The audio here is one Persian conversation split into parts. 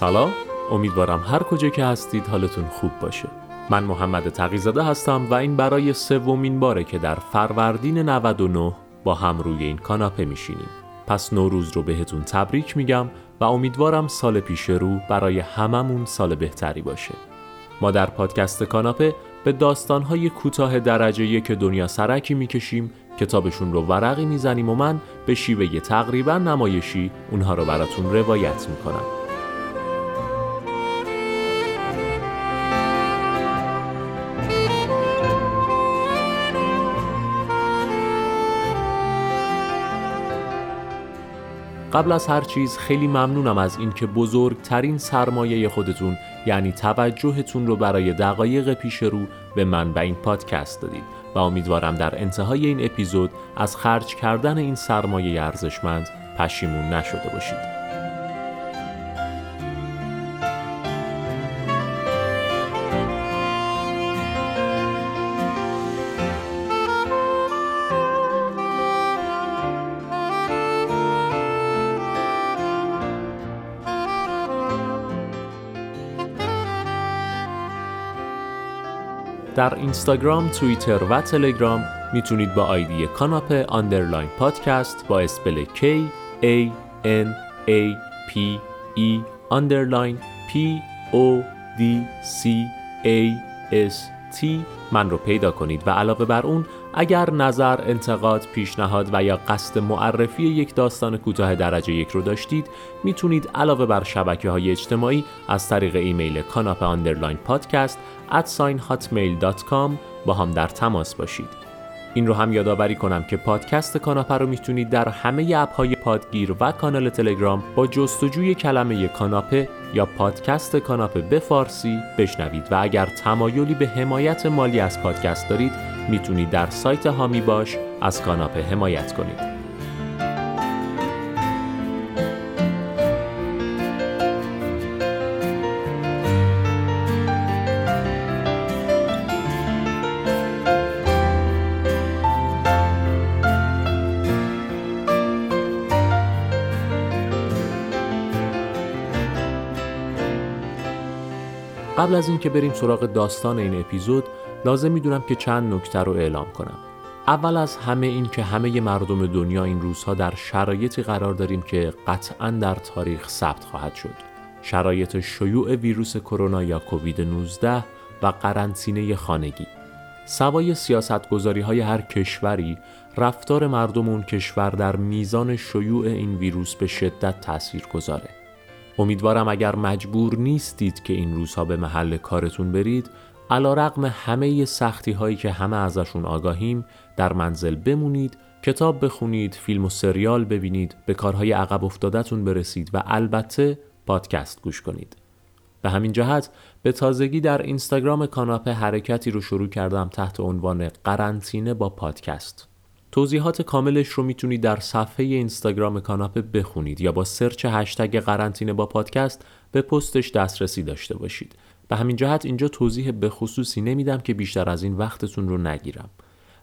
سلام. امیدوارم هر کجا که هستید حالتون خوب باشه. من محمد تقیزاده هستم و این برای سومین باره که در فروردین 99 با هم روی این کاناپه میشینیم. پس نوروز رو بهتون تبریک میگم و امیدوارم سال پیش رو برای هممون سال بهتری باشه. ما در پادکست کاناپه به داستانهای کوتاه درجه یک دنیا سرکی می‌کشیم کتابشون رو ورقی می‌زنیم و من به شیوه تقریبا نمایشی اونها رو براتون روایت می‌کنم. قبل از هر چیز خیلی ممنونم از اینکه بزرگترین سرمایه خودتون یعنی توجهتون رو برای دقایق پیش رو به من و این پادکست دادید و امیدوارم در انتهای این اپیزود از خرج کردن این سرمایه ارزشمند پشیمون نشده باشید. در اینستاگرام، توییتر و تلگرام می‌تونید با آیدی کاناپه underline پادکست با spell K A N A P E underline P O D C A S T من رو پیدا کنید. و علاوه بر اون اگر نظر، انتقاد، پیشنهاد و یا قصد معرفی یک داستان کوتاه درجه یک رو داشتید می‌تونید علاوه بر شبکه های اجتماعی از طریق ایمیل کاناپه underline پادکست at با هم در تماس باشید. این رو هم یادآوری کنم که پادکست کاناپه رو می‌تونید در همه اپ های پادگیر و کانال تلگرام با جستجوی کلمه کاناپه یا پادکست کاناپه به فارسی بشنوید و اگر تمایلی به حمایت مالی از پادکست دارید می‌تونید در سایت هامی باش از کاناپه حمایت کنید قبل از اینکه بریم سراغ داستان این اپیزود لازم می‌دونم که چند نکته رو اعلام کنم. اول از همه این که همه مردم دنیا این روزها در شرایطی قرار داریم که قطعا در تاریخ ثبت خواهد شد. شرایط شیوع ویروس کرونا یا کووید 19 و قرنطینه خانگی. سوای سیاستگذاری های هر کشوری رفتار مردم اون کشور در میزان شیوع این ویروس به شدت تأثیر گذاره. امیدوارم اگر مجبور نیستید که این روزها به محل کارتون برید علا رقم همه سختی هایی که همه ازشون آگاهیم در منزل بمونید کتاب بخونید فیلم و سریال ببینید به کارهای عقب افتادتون برسید و البته پادکست گوش کنید به همین جهت به تازگی در اینستاگرام کاناپه حرکتی رو شروع کردم تحت عنوان قرنطینه با پادکست توضیحات کاملش رو می‌تونید در صفحه اینستاگرام کاناپه بخونید یا با سرچ هشتگ قرنطینه با پادکست به پستش دسترسی داشته باشید. به همین جهت اینجا توضیح به خصوصی نمیدم که بیشتر از این وقتتون رو نگیرم.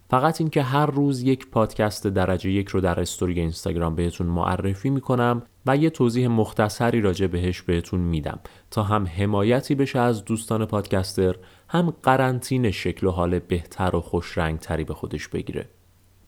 فقط اینکه هر روز یک پادکست درجه یک رو در استوری اینستاگرام بهتون معرفی می‌کنم و یه توضیح مختصری راجع بهش بهتون میدم تا هم حمایتی بشه از دوستان پادکستر هم قرنطینه شکل و حال بهتر و خوش رنگ تری به خودش بگیره.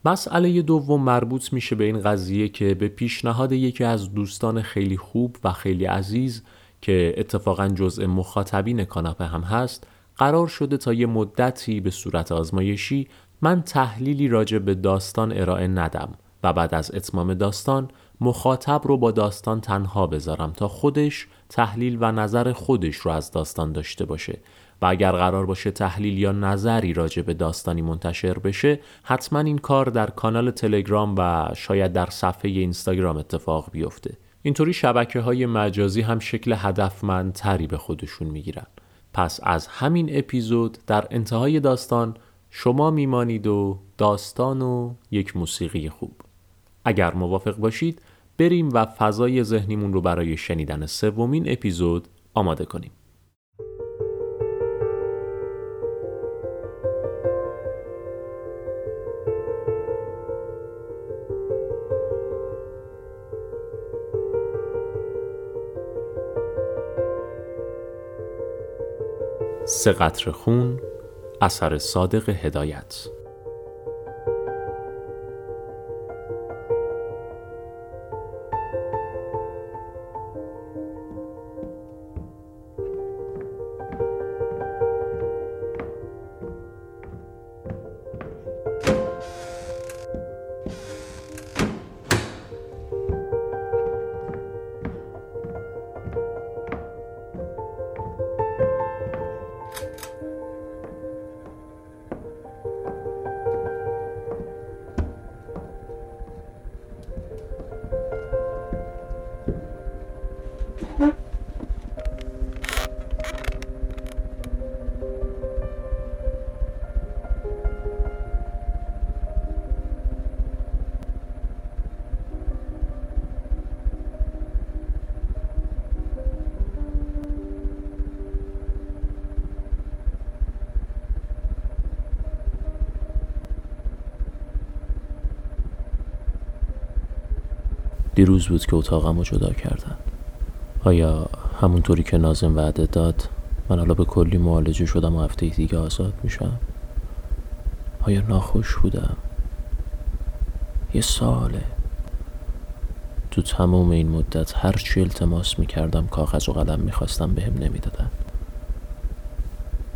مسئله دوم مربوط میشه به این قضیه که به پیشنهاد یکی از دوستان خیلی خوب و خیلی عزیز که اتفاقا جزء مخاطبین کاناپه هم هست قرار شده تا یه مدتی به صورت آزمایشی من تحلیلی راجع به داستان ارائه ندم و بعد از اتمام داستان مخاطب رو با داستان تنها بذارم تا خودش تحلیل و نظر خودش رو از داستان داشته باشه. و اگر قرار باشه تحلیل یا نظری راجع به داستانی منتشر بشه حتما این کار در کانال تلگرام و شاید در صفحه اینستاگرام اتفاق بیفته. اینطوری شبکه های مجازی هم شکل هدفمندتری به خودشون می‌گیرن. پس از همین اپیزود در انتهای داستان شما میمانید و داستان و یک موسیقی خوب. اگر موافق باشید بریم و فضای ذهنیمون رو برای شنیدن سومین اپیزود آماده کنیم. سه قطر خون اثر صادق هدایت. دیروز بود که اتاقم رو جدا کردن. آیا همونطوری که نازم وعده داد من حالا به کلی معالجه شدم و هفته دیگه آزاد میشم؟ آیا ناخوش بودم؟ یه ساله تو تمام این مدت هر چی التماس می‌کردم کاغذ و قلم می‌خواستم بهم نمی‌دادن.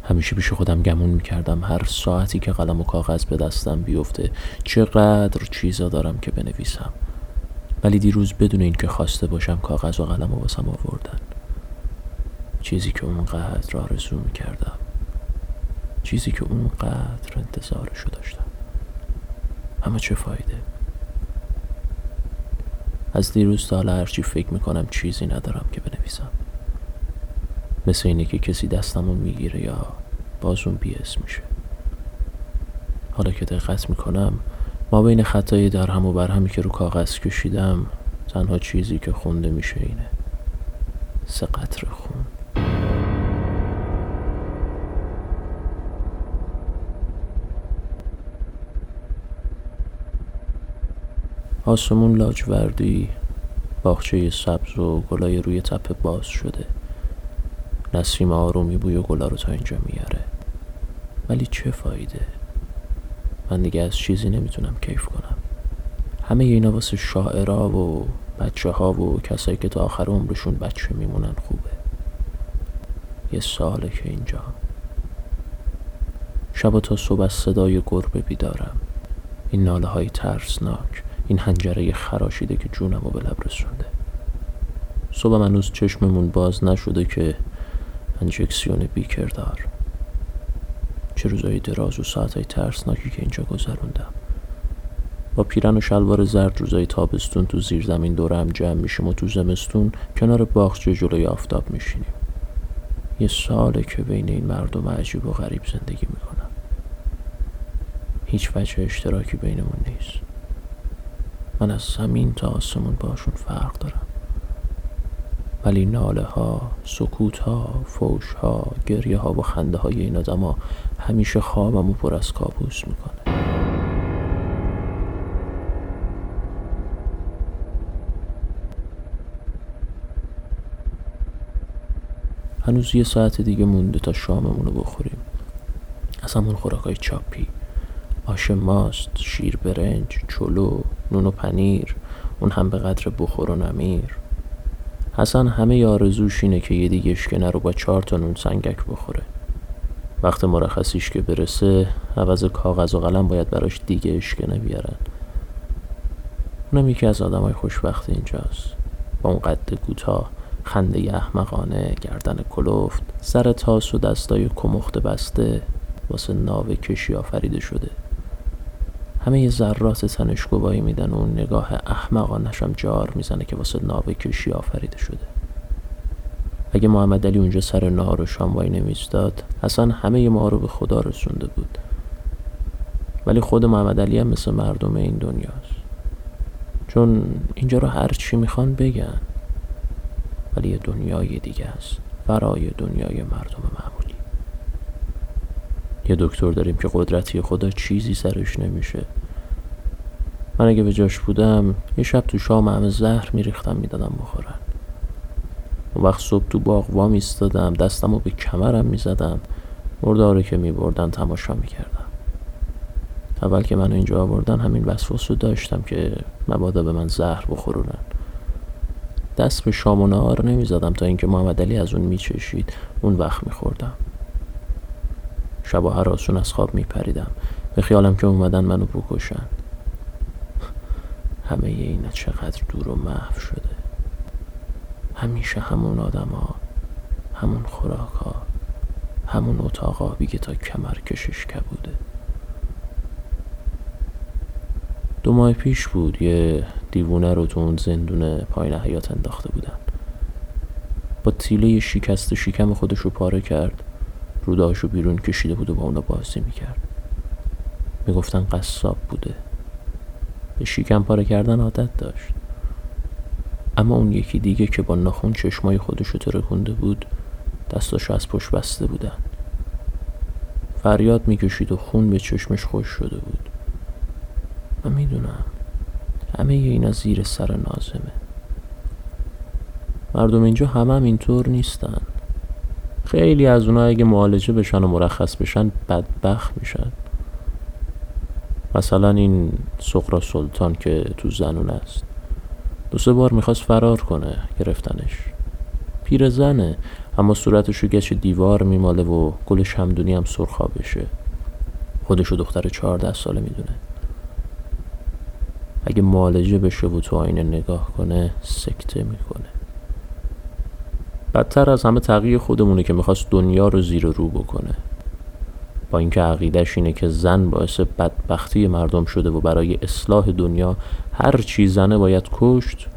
همیشه پیش خودم گمون می‌کردم هر ساعتی که قلم و کاغذ به دستم بیفته چقدر چیزا دارم که بنویسم. ولی دیروز بدون اینکه خواسته باشم کاغذ و قلم و واسم آوردن. چیزی که اونقدر آرزو می‌کردم. چیزی که اونقدر انتظارشو داشتم. اما چه فایده؟ از دیروز تا حالا هرچی فکر می‌کنم چیزی ندارم که بنویسم. مثل اینه که کسی دستمو می‌گیره یا باز اون بیس میشه. حالا که دقت می‌کنم ما بین خطای درهم و برهمی که رو کاغذ کشیدم تنها چیزی که خونده میشه اینه. سه قطر خون. آسمون لاجوردی باغچه سبز و گلای روی تپه باز شده. نسیم آرومی بوی گلا رو تا اینجا میاره ولی چه فایده؟ من دیگه از چیزی نمی‌تونم کیف کنم. همه اینا واسه شاعرها و بچه ها و کسایی که تا آخر عمرشون بچه میمونن خوبه. یه ساله که اینجا. شب تا صبح از صدای گربه بیدارم. این ناله های ترسناک این هنجره خراشیده که جونم رو به لب رسونده. صبح هنوز چشممون باز نشده که انجکسیون بیکردار. چه روزای دراز و ساعتهای ترسناکی که اینجا گذروندم. با پیرن و شلوار زرد روزای تابستون تو زیر زمین دوره هم جمع میشیم و تو زمستون کنار باغچه جلوی آفتاب میشینیم. یه ساله که بین این مردم عجیب و غریب زندگی می‌کنم هیچ وجه اشتراکی بینمون نیست. من از زمین تا آسمون باشون فرق دارم. ولی ناله ها، سکوت ها، فوش ها، گریه ها و خنده های این آدم همیشه خوابم و پر از کابوس می‌کنه. هنوز یه ساعت دیگه مونده تا شاممون رو بخوریم. از همون خوراکای چاپی. آش ماست، شیر برنج، چلو، نون و پنیر. اون هم به قدر بخور و نمیر. حسن همه آرزوش اینه که یه دیگه اشکنه رو با چهار تا نون سنگک بخوره. وقت مرخصیش که برسه عوض کاغذ و قلم باید براش دیگه اشکنه بیارن. اونم یکی از آدم های خوشبخت اینجاست. با اون قد کوتاه خنده احمقانه گردن کلفت سر تاس و دستای کمخت بسته واسه ناو کشی آفریده شده. همه ذرات تنش گواهی میدن و اون نگاه احمقانشم جار می‌زنه که واسه ناو کشی آفریده شده. اگه محمد علی اونجا سر نهار و شام وای نمیستاد اصلا همه ما رو به خدا رسونده بود. ولی خود محمد علی هم مثل مردم این دنیاست. چون اینجا رو هر چی می‌خوان بگن ولی یه دنیای دیگه است. برای دنیای مردم معمولی. یه دکتر داریم که قدرتی خدا چیزی سرش نمیشه. من اگه به جاش بودم یه شب تو شام همه زهر میریختم می‌دادم بخورن. و وقت صبح تو باغ وا میستادم دستم رو به کمرم می‌زدم. مرداره که میبردن تماشا می‌کردم. اول که منو اینجا آوردن همین وسواس رو داشتم که مبادا به من زهر بخورونن. دست به شام و نهار نمی‌زدم تا اینکه محمد علی از اون میچشید. اون وقت میخوردم. شب و هراسون از خواب میپریدم. به خیالم که اومدن منو بکشن. همه اینا چقدر دور و محو شده. همیشه همون آدم ها همون خوراک ها همون اتاق که تا کمر کشش بوده دو ماه پیش بود یه دیوونه رو تو اون زندون پایین حیات انداخته بودن. با تیله شکست شکم خودش رو پاره کرد. روداشو بیرون کشیده بود و با اونا بازی می‌کرد. می‌گفتن قصاب بوده. به شیکم پاره کردن عادت داشت. اما اون یکی دیگه که با ناخون چشمای خودشو ترکونده بود دستاشو از پشت بسته بودن. فریاد می‌کشید و خون به چشمش خوش شده بود. من می‌دونم. همه اینا زیر سر نازمه. مردم اینجا همه هم اینطور نیستن. خیلی از اونها اگه معالجه بشن و مرخص بشن بدبخت میشن. مثلا این سقرا سلطان که تو زنون است. دو سه بار می‌خواست فرار کنه گرفتنش. پیر زنه اما صورتشو گچ دیوار میماله و گل شمدونی هم سرخا بشه خودشو دختر چهارده ساله می‌دونه. اگه معالجه بشه و تو آینه نگاه کنه سکته می‌کنه. بدتر از همه تغییر خودمونه که می‌خواست دنیا رو زیر رو بکنه. با اینکه عقیدش اینه که زن باعث بدبختی مردم شده و برای اصلاح دنیا هر چی زنه باید کشت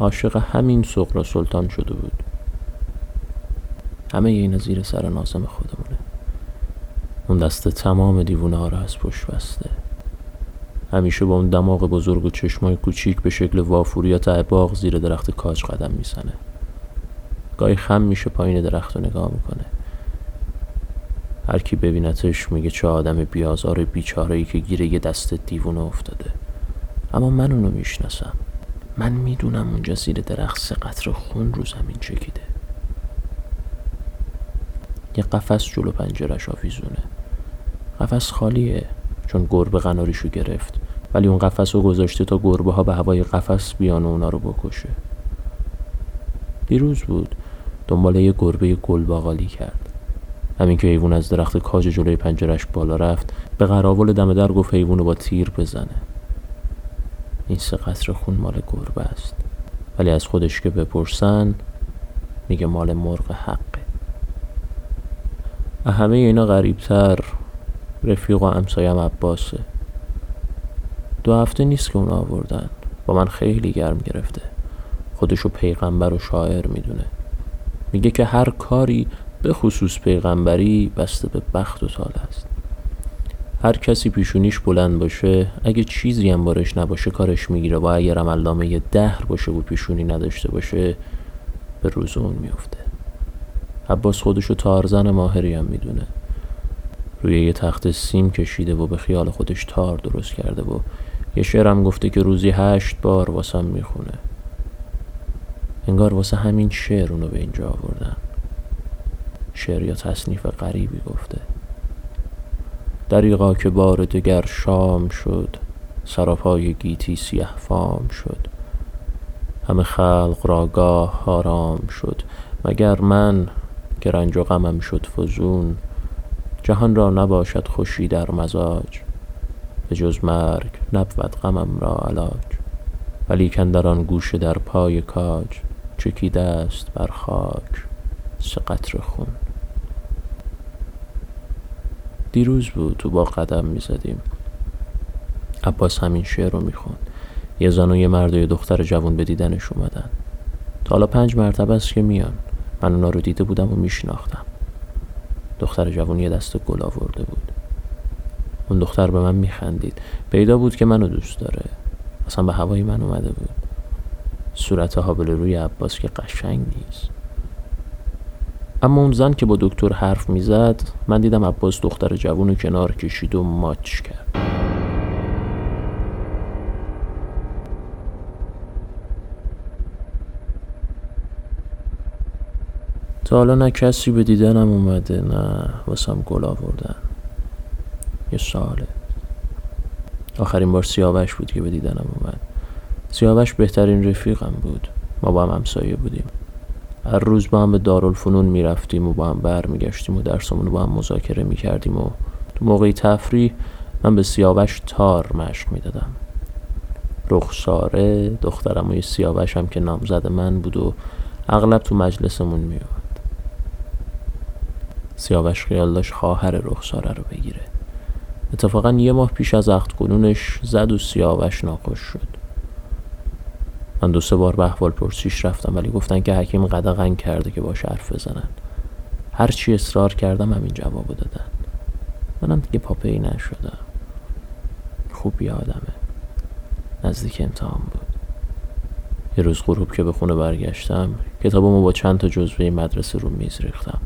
عاشق همین سقرا سلطان شده بود. همه این زیر سر نازم خودمونه. اون دست تمام دیوونه ها را از پشت بسته. همیشه با اون دماغ بزرگ و چشمای کوچیک به شکل وافوری یا ته باغ زیر درخت کاج قدم می‌زنه. گاهی خم میشه پایین درخت رو نگاه می‌کنه. هر کی ببینتش میگه چه آدم بیازار بیچاره ای که گیره یه دست دیوونه افتاده. اما من اونو می‌شناسم. من می‌دونم اونجا زیر درخت سه قطر خون رو زمین چکیده. یه قفس جلو پنجرش آویزونه. قفس خالیه چون گربه قناریشو گرفت. ولی اون قفس رو گذاشته تا گربه ها به هوای قفس بیان و اونا رو بکشه. دیروز بود. دنبال یه گربه گل باقالی کرد. همین که حیوان از درخت کاج جلوی پنجرش بالا رفت به قراول دم در گفت حیوان رو با تیر بزنه. این سه قطر خون مال گربه است. ولی از خودش که بپرسن میگه مال مرغ حقه. همه اینا غریبتر رفیق و همسایم عباسه. دو هفته نیست که اون آوردن. با من خیلی گرم گرفته. خودشو پیغمبر و شاعر می‌دونه. میگه که هر کاری به خصوص پیغمبری بسته به بخت و تال است. هر کسی پیشونیش بلند باشه اگه چیزی هم بارش نباشه کارش می‌گیره و اگر علامه دهر باشه و پیشونی نداشته باشه به روز اون میفته. عباس خودشو تارزن ماهری هم می‌دونه. روی یه تخت سیم کشیده و به خیال خودش تار درست کرده و یه شعرم گفته که روزی هشت بار واسم می‌خونه. انگار واسه همین شعر اونو به اینجا آوردن. شعر یا تصنیف غریبی گفته. دریقا که بار دگر شام شد سراپای گیتی سیه فام شد. همه خلق را گاه آرام شد. مگر من که رنج و غمم شد فزون جهان را نباشد خوشی در مزاج. به جز مرگ نبود غمم را علاج. ولی در آن گوشه در پای کاج. چکیده است بر خاک سه قطر خون. دیروز بود تو با قدم می‌زدیم. عباس همین شعر رو می‌خوند. یه زن و یه مرد و یه دختر جوان به دیدنش اومدن. تا حالا پنج مرتبه است که میان. من اونا رو دیده بودم و میشناختم. دختر جوان یه دست گل آورده بود. اون دختر به من میخندید. پیدا بود که منو دوست داره. اصلا به هوای من اومده بود. صورت هابل روی عباس که قشنگ نیست. اما اون زن که با دکتر حرف می‌زد من دیدم عباس دختر جوون کنار کشید و ماچ کرد. تا حالا نه کسی به دیدنم اومده نه واسم گل آوردن. یه ساله آخرین بار سیاوش بود که به دیدنم اومد. سیاوش بهترین رفیقم بود. ما با هم همسایه بودیم. هر روز با هم به دارالفنون می‌رفتیم و با هم برمیگشتیم و درسمون رو با هم مذاکره می‌کردیم و تو موقعی تفریح من به سیاوش تار مشق می‌دادم. رخساره دخترم و سیاوش هم که نامزد من بود و اغلب تو مجلسمون میاد سیاوش خیال داشت خواهر رخساره رو بگیره. اتفاقا یه ماه پیش از عقد زد و سیاوش ناخوش شد. من دو سه بار به احوال پرسیش رفتم ولی گفتن که حکیم قدغن کرده که باش حرف بزنن. هرچی اصرار کردم همین جواب دادن. منم دیگه پاپی نشدم. خوب یادمه. نزدیک امتحان بود. یه روز غروب که به خونه برگشتم کتابمو با چند تا جزوه مدرسه رو میز ریختم.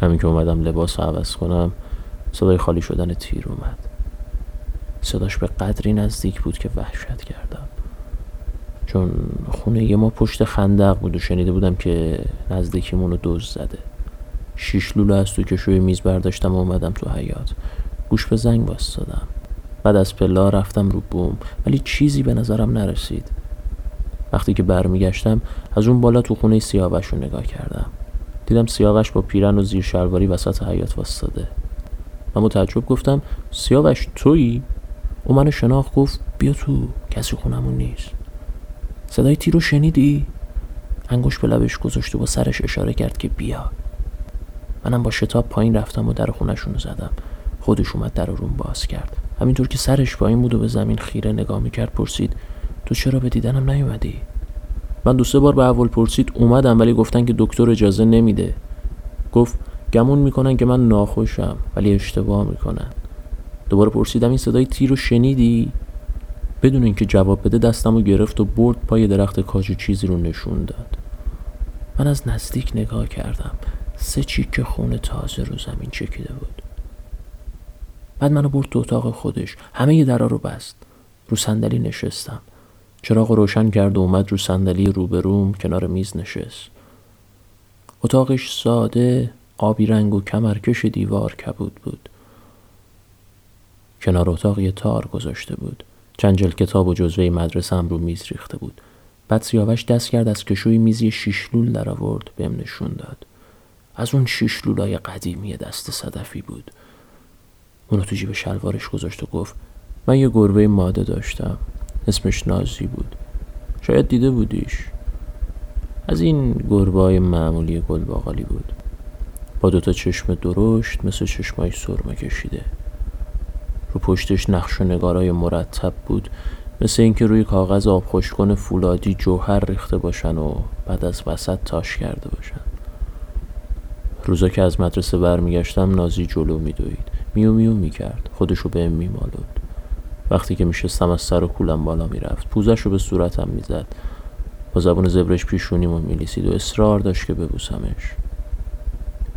همین که اومدم لباس عوض کنم صدای خالی شدن تیر اومد. صداش به قدری نزدیک بود که وحشت کردم. چون خونه ما پشت خندق بود و شنیده بودم که نزدیکیمون رو دوز زده. شیش لوله از تو کشوی میز برداشتم و اومدم تو حیات گوش به زنگ باستادم بعد از پلا رفتم رو بوم ولی چیزی به نظرم نرسید. وقتی که برمیگشتم از اون بالا تو خونه سیاوش رو نگاه کردم. دیدم سیاوش با پیرن و زیر شلواری وسط حیات واسطاده من متعجب گفتم سیاوش تویی؟ او منو شناخت گفت بیا تو کسی خونمون نیست. صدای تیر رو شنیدی؟ انگوش به لبش گذاشت و با سرش اشاره کرد که بیا. منم با شتاب پایین رفتم و در خونشون رو زدم. خودش اومد در روم باز کرد. همینطور که سرش پایین بود و به زمین خیره نگاه می‌کرد پرسید تو چرا به دیدنم نیومدی؟ من دو سه بار به اول پرسید اومدم ولی گفتن که دکتر اجازه نمیده. گفت گمون می‌کنن که من ناخوشم ولی اشتباه می‌کنن. دوباره پرسیدم این صدای تیر رو شنیدی؟ بدون اینکه جواب بده دستم رو گرفت و برد پای درخت کاجو چیزی رو نشون داد. من از نزدیک نگاه کردم. سه چیک خون تازه رو زمین چکیده بود. بعد منو برد تو اتاق خودش. همه درا رو بست. رو صندلی نشستم. چراغ روشن کرد و اومد رو صندلی روبروم کنار میز نشست. اتاقش ساده آبی رنگ و کمرکش دیوار کبود بود. کنار اتاق یه تار گذاشته بود. چند کتاب و جزوه مدرسه هم رو میز ریخته بود. بعد سیاوش دست کرد از کشوی میزی شیشلول در آورد بهم نشون داد. از اون شیشلولای قدیمی دست صدفی بود. اونو تو جیب شلوارش گذاشت و گفت من یه گربه ماده داشتم اسمش نازی بود. شاید دیده بودیش. از این گربه های معمولی گل باقالی بود. با دوتا چشم درشت مثل چشمای سرمه کشیده. رو پشتش نقش و نگارای مرتب بود. مثل اینکه روی کاغذ آب خوشکن فولادی جوهر ریخته باشن و بعد از وسط تاش کرده باشن. روزا که از مدرسه برمیگشتم نازی جلو میدوید. میو میو می‌کرد. خودشو به میمالود. وقتی که میشستم از سر و کولم بالا می‌رفت. پوزش رو به صورتم می‌زد. با زبون زبرش پیشونیمو میلیسید و اصرار داشت که ببوسمش.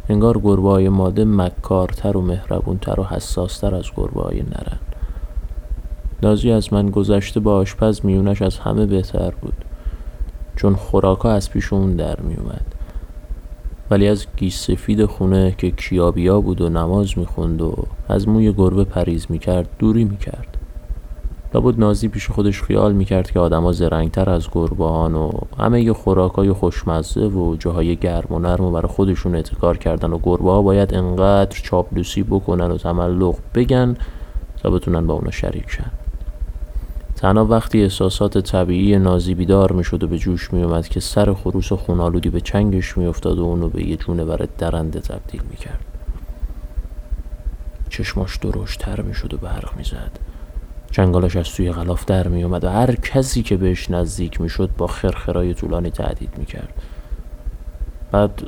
انگار گربه های ماده مکارتر و مهربونتر و حساستر از گربه های نرن. نازی از من گذشته با آشپز میونش از همه بهتر بود چون خوراکا از پیش اون در میومد ولی از گیس سفید خونه که کیابیا بود و نماز می‌خوند و از موی گربه پریز می‌کرد دوری می‌کرد. لابد نازی پیش خودش خیال می‌کرد که آدما زرنگتر از گربهان و همه ی خوراکای خوشمزه و جاهای گرم و نرم و برای خودشون اتکار کردن و گربه ها باید انقدر چاپلوسی بکنن و تملق بگن تا بتونن با اونا شریک شن. تنها وقتی احساسات طبیعی نازی بیدار می‌شد و به جوش میومد که سر خروس خونالودی به چنگش میافتاد و اونو به یه جونور درنده تبدیل می‌کرد. چشماش درشتر می‌شد و برق می‌زد. چنگالش از توی غلاف در می اومد و هر کسی که بهش نزدیک می شد با خرخرای طولانی تهدید می کرد بعد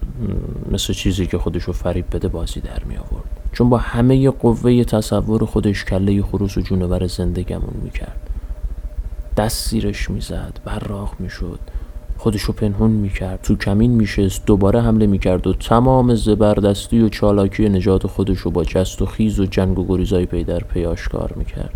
مثل چیزی که خودشو فریب بده بازی در می آورد چون با همه قوه تصور خودش کله خروس و جونور زنده گمون می کرد دست زیرش می‌زد براق می‌شد. خودشو پنهون می‌کرد. تو کمین میشست دوباره حمله می‌کرد و تمام زبردستی و چالاکی نجات خودشو با جست و خیز و جنگ و گریزای پی در پی آشکار می‌کرد.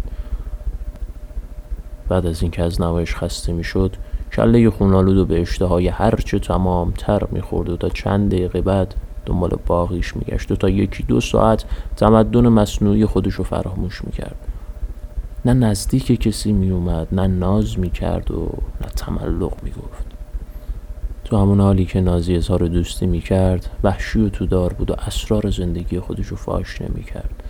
بعد از اینکه از نوایش خسته می‌شد کله خونالود و به اشتهای هرچه تمام تر می‌خورد و تا چند دقیقه بعد دنبال باقیش میگشت و تا یکی دو ساعت تمدن مصنوعی خودش رو فراموش می‌کرد. نه نزدیک کسی میومد نه ناز می‌کرد و نه تملق می‌گفت. تو همون حالی که نازی اظهار دوستی می‌کرد وحشی و تو دار بود و اسرار زندگی خودش رو فاش نمی‌کرد.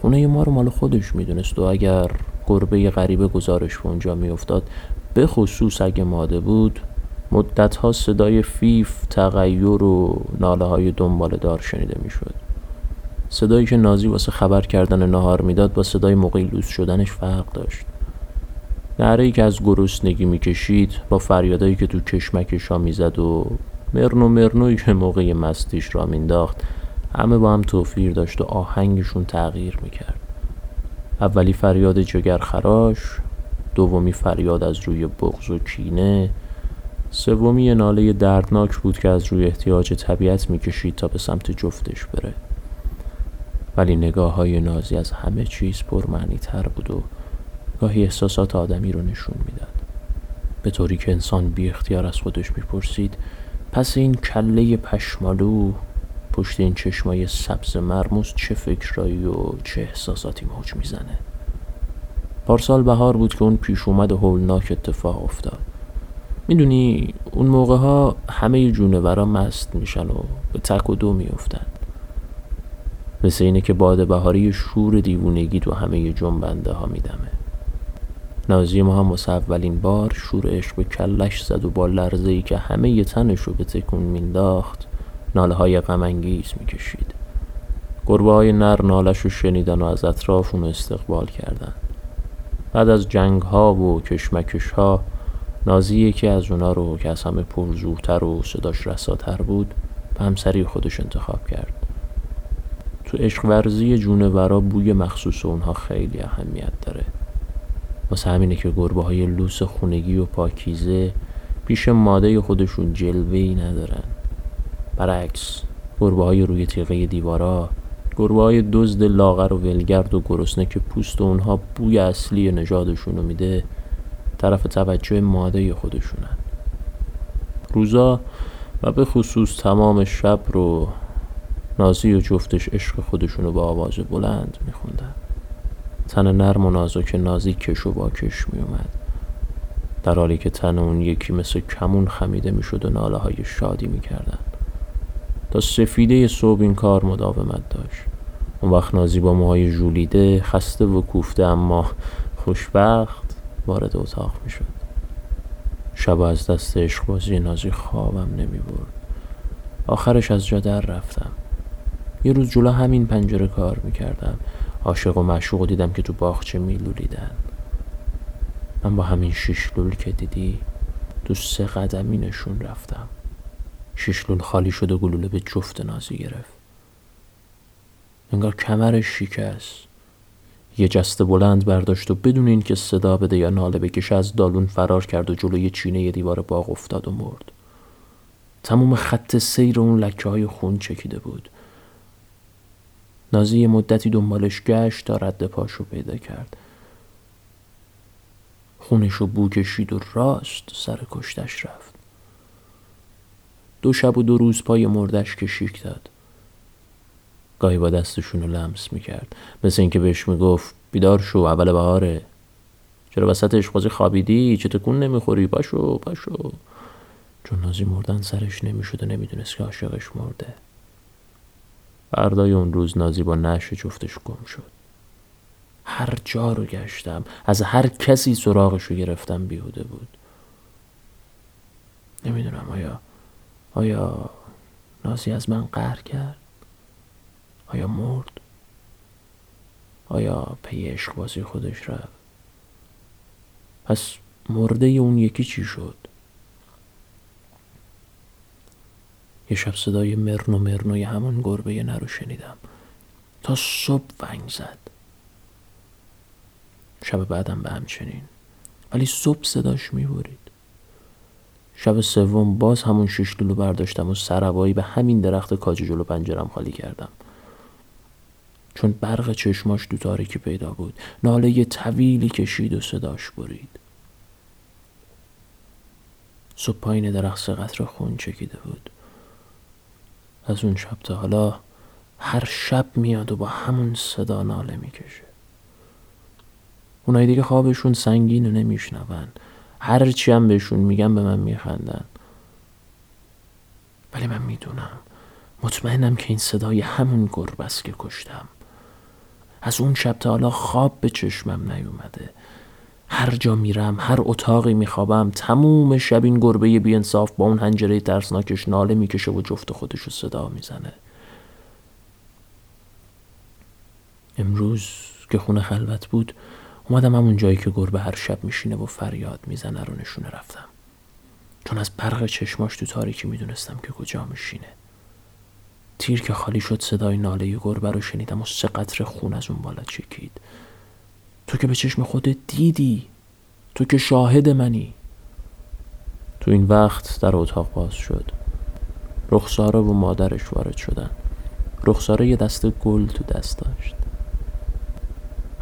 خونه ما رو مال خودش می‌دونست و اگر گربه غریبه گزارش به اونجا میافتاد. به خصوص اگه ماده بود مدت ها صدای فیف تغییر و ناله های دنبال دار شنیده می‌شد. صدایی که نازی واسه خبر کردن نهار می‌داد با صدای موقعی لوس شدنش فرق داشت. نهره که از گرسنگی می‌کشید با فریادایی که تو کشمکش ها می‌زد و مرنو مرنوی که موقع مستیش را مینداخت همه با هم توفیر داشت و آهنگشون تغییر می‌کرد. اولی فریاد جگر خراش دومی فریاد از روی بغض و کینه سومی ناله دردناک بود که از روی احتیاج طبیعت می‌کشید تا به سمت جفتش بره. ولی نگاه های نازی از همه چیز پرمعنی تر بود و گاهی احساسات آدمی رو نشون می‌داد. به طوری که انسان بی اختیار از خودش می‌پرسید پس این کله پشمالو پشت این چشمای سبز مرموز چه فکرایی و چه احساساتی موج می‌زنه. پارسال بهار بود که اون پیش اومد هولناک اتفاق افتاد. می‌دونی اون موقع ها همه جونورا مست میشن و به تک و دو میفتن مثل اینه که باد بهاری شور دیوونگی تو همه جنبنده ها میدمه. نازی ما هم اولین بار شور عشق به کلش زد و با لرزه ای که همه ی تنش رو به تکون مینداخت ناله های غمانگیز می‌کشید. گربه های نر نالش رو شنیدن و از اطراف اون استقبال کردن. بعد از جنگ ها و کشمکش ها نازی یکی از اونا رو که از همه پرزوتر و صداش رساتر بود به همسری خودش انتخاب کرد. تو عشق ورزی جونورا بوی مخصوص اونها خیلی اهمیت داره. واسه همینه که گربه های لوس خونگی و پاکیزه پیش ماده خودشون جلوهی ندارن. برعکس گربه های روی تیغه دیوارا گربه های دزد لاغر و ولگرد و گرسنه که پوست اونها بوی اصلی نژادشون رو میده طرف توجه ماده خودشونن. روزا و به خصوص تمام شب رو نازی و جفتش عشق خودشونو با آواز بلند میخوندن. تن نرم و نازک نازی کش و واکش میومد در حالی که تن اون یکی مثل کمون خمیده می‌شد و ناله های شادی می‌کردن. تا سفیده صبح این کار مداومت داشت. اون وقت نازی با موهای ژولیده خسته و کوفته اما خوشبخت وارد اتاق می‌شد. شب از دست عشقبازی نازی خوابم نمی برد آخرش از جا در رفتم. یه روز جلو همین پنجره کار می‌کردم. عاشق و معشوق دیدم که تو باغچه میلولیدن. من با همین شیشلول که دیدی تو سه قدمی نشون رفتم. شیشلول خالی شد و گلوله به جفت نازی گرفت. انگار کمرش شکست. یه جست بلند برداشت و بدون اینکه صدا بده یا ناله بکشه از دالون فرار کرد و جلوی چینه دیوار باغ افتاد و مرد. تموم خط سیر اون لکه های خون چکیده بود. نازی مدتی دنبالش گشت تا رد پاشو پیدا کرد. خونش رو بو کشید و راست سر کشتش رفت. دو شب و دو روز پای مردش کشیک داد. گاهی با دستشون رو لمس می‌کرد. مثل اینکه بهش می‌گفت بیدار شو اول بهاره. چرا وسط اشقازی خوابیدی؟ چه تکون نمی‌خوری؟ پاشو پاشو چون نازی مردن سرش نمی‌شد و نمی‌دونست که عاشقش مرده. فردای اون روز نازی با نش جفتش گم شد. هر جا رو گشتم از هر کسی سراغش رو گرفتم بیهوده بود. نمی‌دونم آیا آیا نازی از من قهر کرد؟ آیا مرد؟ آیا پی عشق بازی خودش رفت؟ پس مرده اون یکی چی شد؟ یه شب صدای مرن و مرنوی همان گربه نرو شنیدم. تا صبح ونگ زد. شب بعدم به همچنین. ولی صبح صداش می‌برید. شب سوم باز همون شش لولو برداشتم و سروایی به همین درخت کاج جلو پنجرم خالی کردم. چون برق چشماش دو تاریکی پیدا بود. ناله طویلی کشید و صداش برید. صبح پایین درخت قطر خون چکیده بود. از اون شب تا حالا هر شب میاد و با همون صدا ناله می‌کشه. اونایی دیگه خوابشون سنگین و نمیشنون. هرچی هم بهشون میگم به من میخندن. ولی من می‌دونم. مطمئنم که این صدای همون گربه است که کشتم. از اون شب تا حالا خواب به چشمم نیومده. هر جا میرم هر اتاقی میخوابم تموم شب این گربه بیانصاف با اون هنجره ترسناکش ناله می‌کشه و جفت خودش رو صدا می‌زنه. امروز که خونه خلوت بود اومدم همون جایی که گربه هر شب میشینه و فریاد می‌زنه رو نشونه رفتم. چون از برق چشماش تو تاریکی می‌دونستم که کجا میشینه. تیر که خالی شد صدای ناله گربه رو شنیدم و سه قطر خون از اون بالا چکید. تو که به چشم خودت دیدی تو که شاهد منی. تو این وقت در اتاق باز شد. رخساره و مادرش وارد شدن. رخساره یه دسته گل تو دست داشت.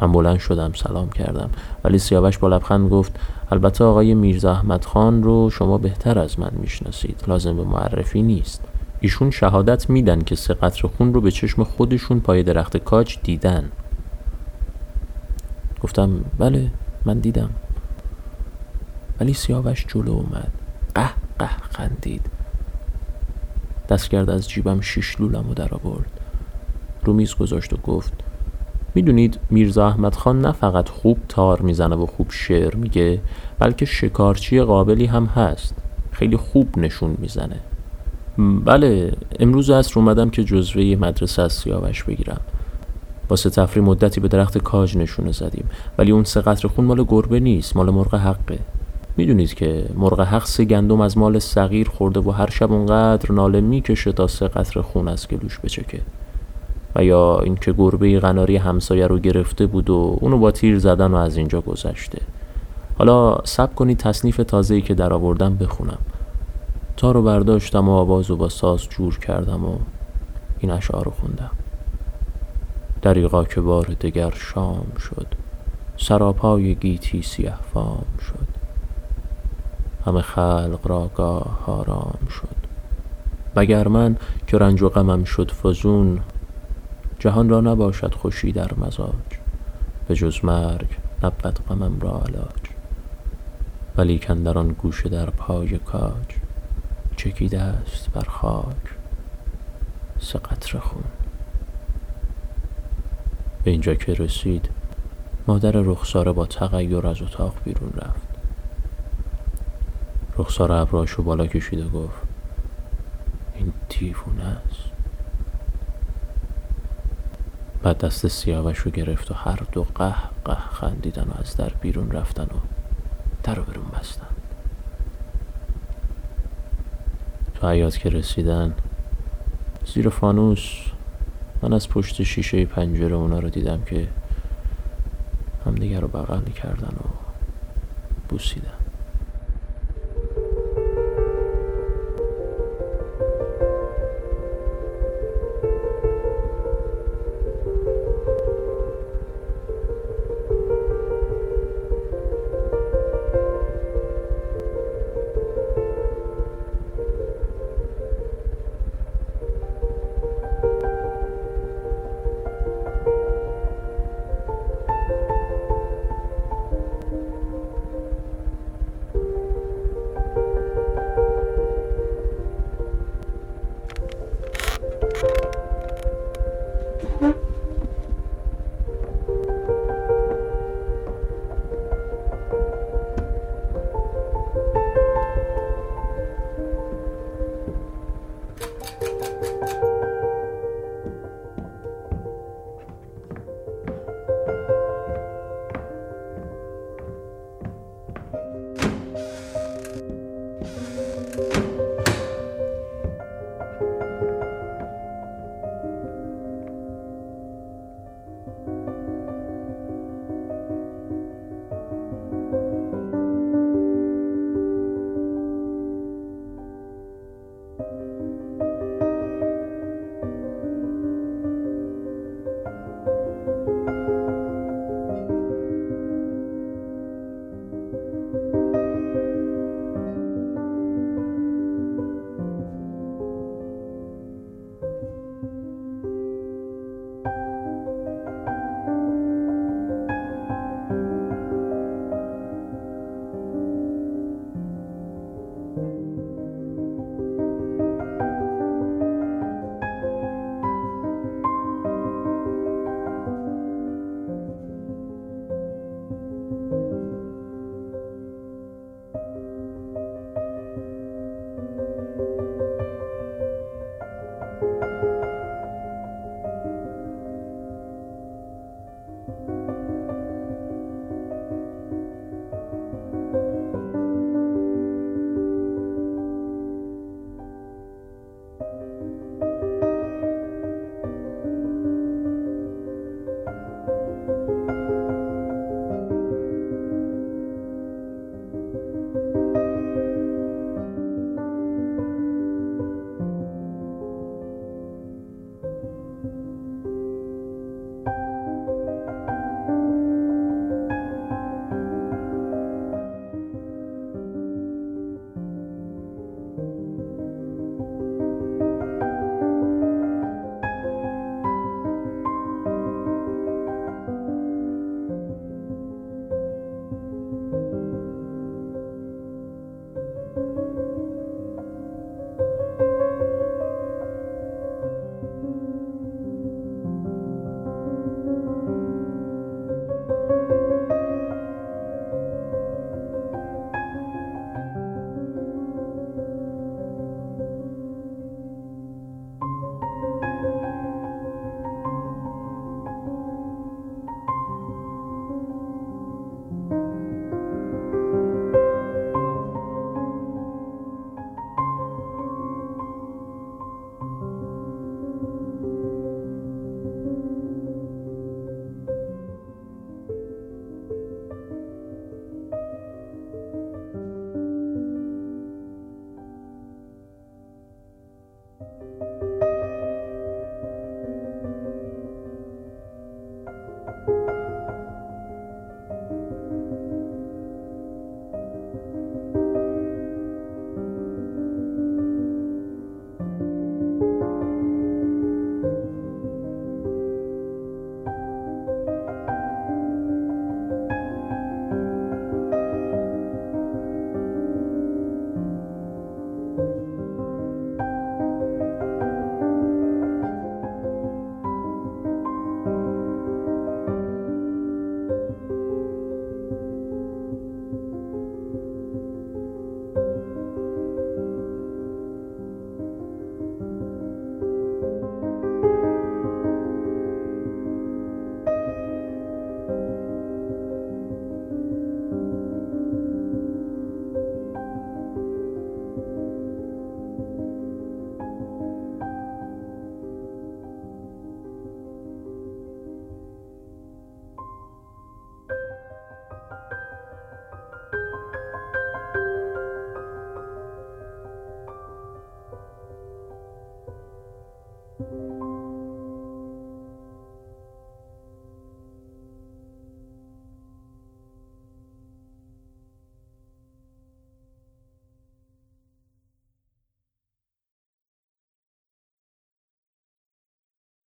من بلند شدم سلام کردم. ولی سیاوش با لبخند گفت البته آقای میرزا احمد خان رو شما بهتر از من می‌شناسید. لازم به معرفی نیست. ایشون شهادت میدن که سه قطر خون رو به چشم خودشون پای درخت کاج دیدن. گفتم بله من دیدم. ولی سیاوش جلو اومد. قه قه خندید. دست کرد از جیبم شیش لولم و در آورد. رو میز گذاشت و گفت می‌دونید میرزا احمد خان نه فقط خوب تار می‌زنه و خوب شعر میگه بلکه شکارچی قابلی هم هست. خیلی خوب نشون می‌زنه. بله امروز عصر اومدم که جزوه مدرسه از سیاوش بگیرم. واسه تفری مدتی به درخت کاج نشونه زدیم. ولی اون سه قطر خون مال گربه نیست مال مرغ حقه. می‌دونید که مرغ حق سه گندم از مال صغیر خورده و هر شب اونقدر ناله می‌کشه تا سه قطر خون از گلوش بچکه. و یا اینکه گربه قناری همسایه رو گرفته بود و اونو با تیر زدن و از اینجا گذشته. حالا سب کنید تصنیف تازه‌ای که در آوردم بخونم. تا رو برداشتم و آواز و با ساز جور کردم و این اشعار رو خوندم. دریقا که بار دگر شام شد. سراپای گیتی سیه فام شد. همه خلق را گاه آرام شد. وگر من که رنج و غمم شد فزون جهان را نباشد خوشی در مزاج به جز مرگ نبود غمم را علاج. ولی در آن گوشه در پای کاج چکیده است بر خاک سه خون. به اینجا که رسید مادر رخساره با تغییر از اتاق بیرون رفت. رخساره ابراشو بالا کشید و گفت این دیوونه است. بعد دست سیاوش رو گرفت و هر دو قه قه خندیدن و از در بیرون رفتن و در رو برون بستن. تو حیات که رسیدن زیر فانوس من از پشت شیشه پنجره اونا رو دیدم که همدیگه رو بغل کردن و بوسیدن.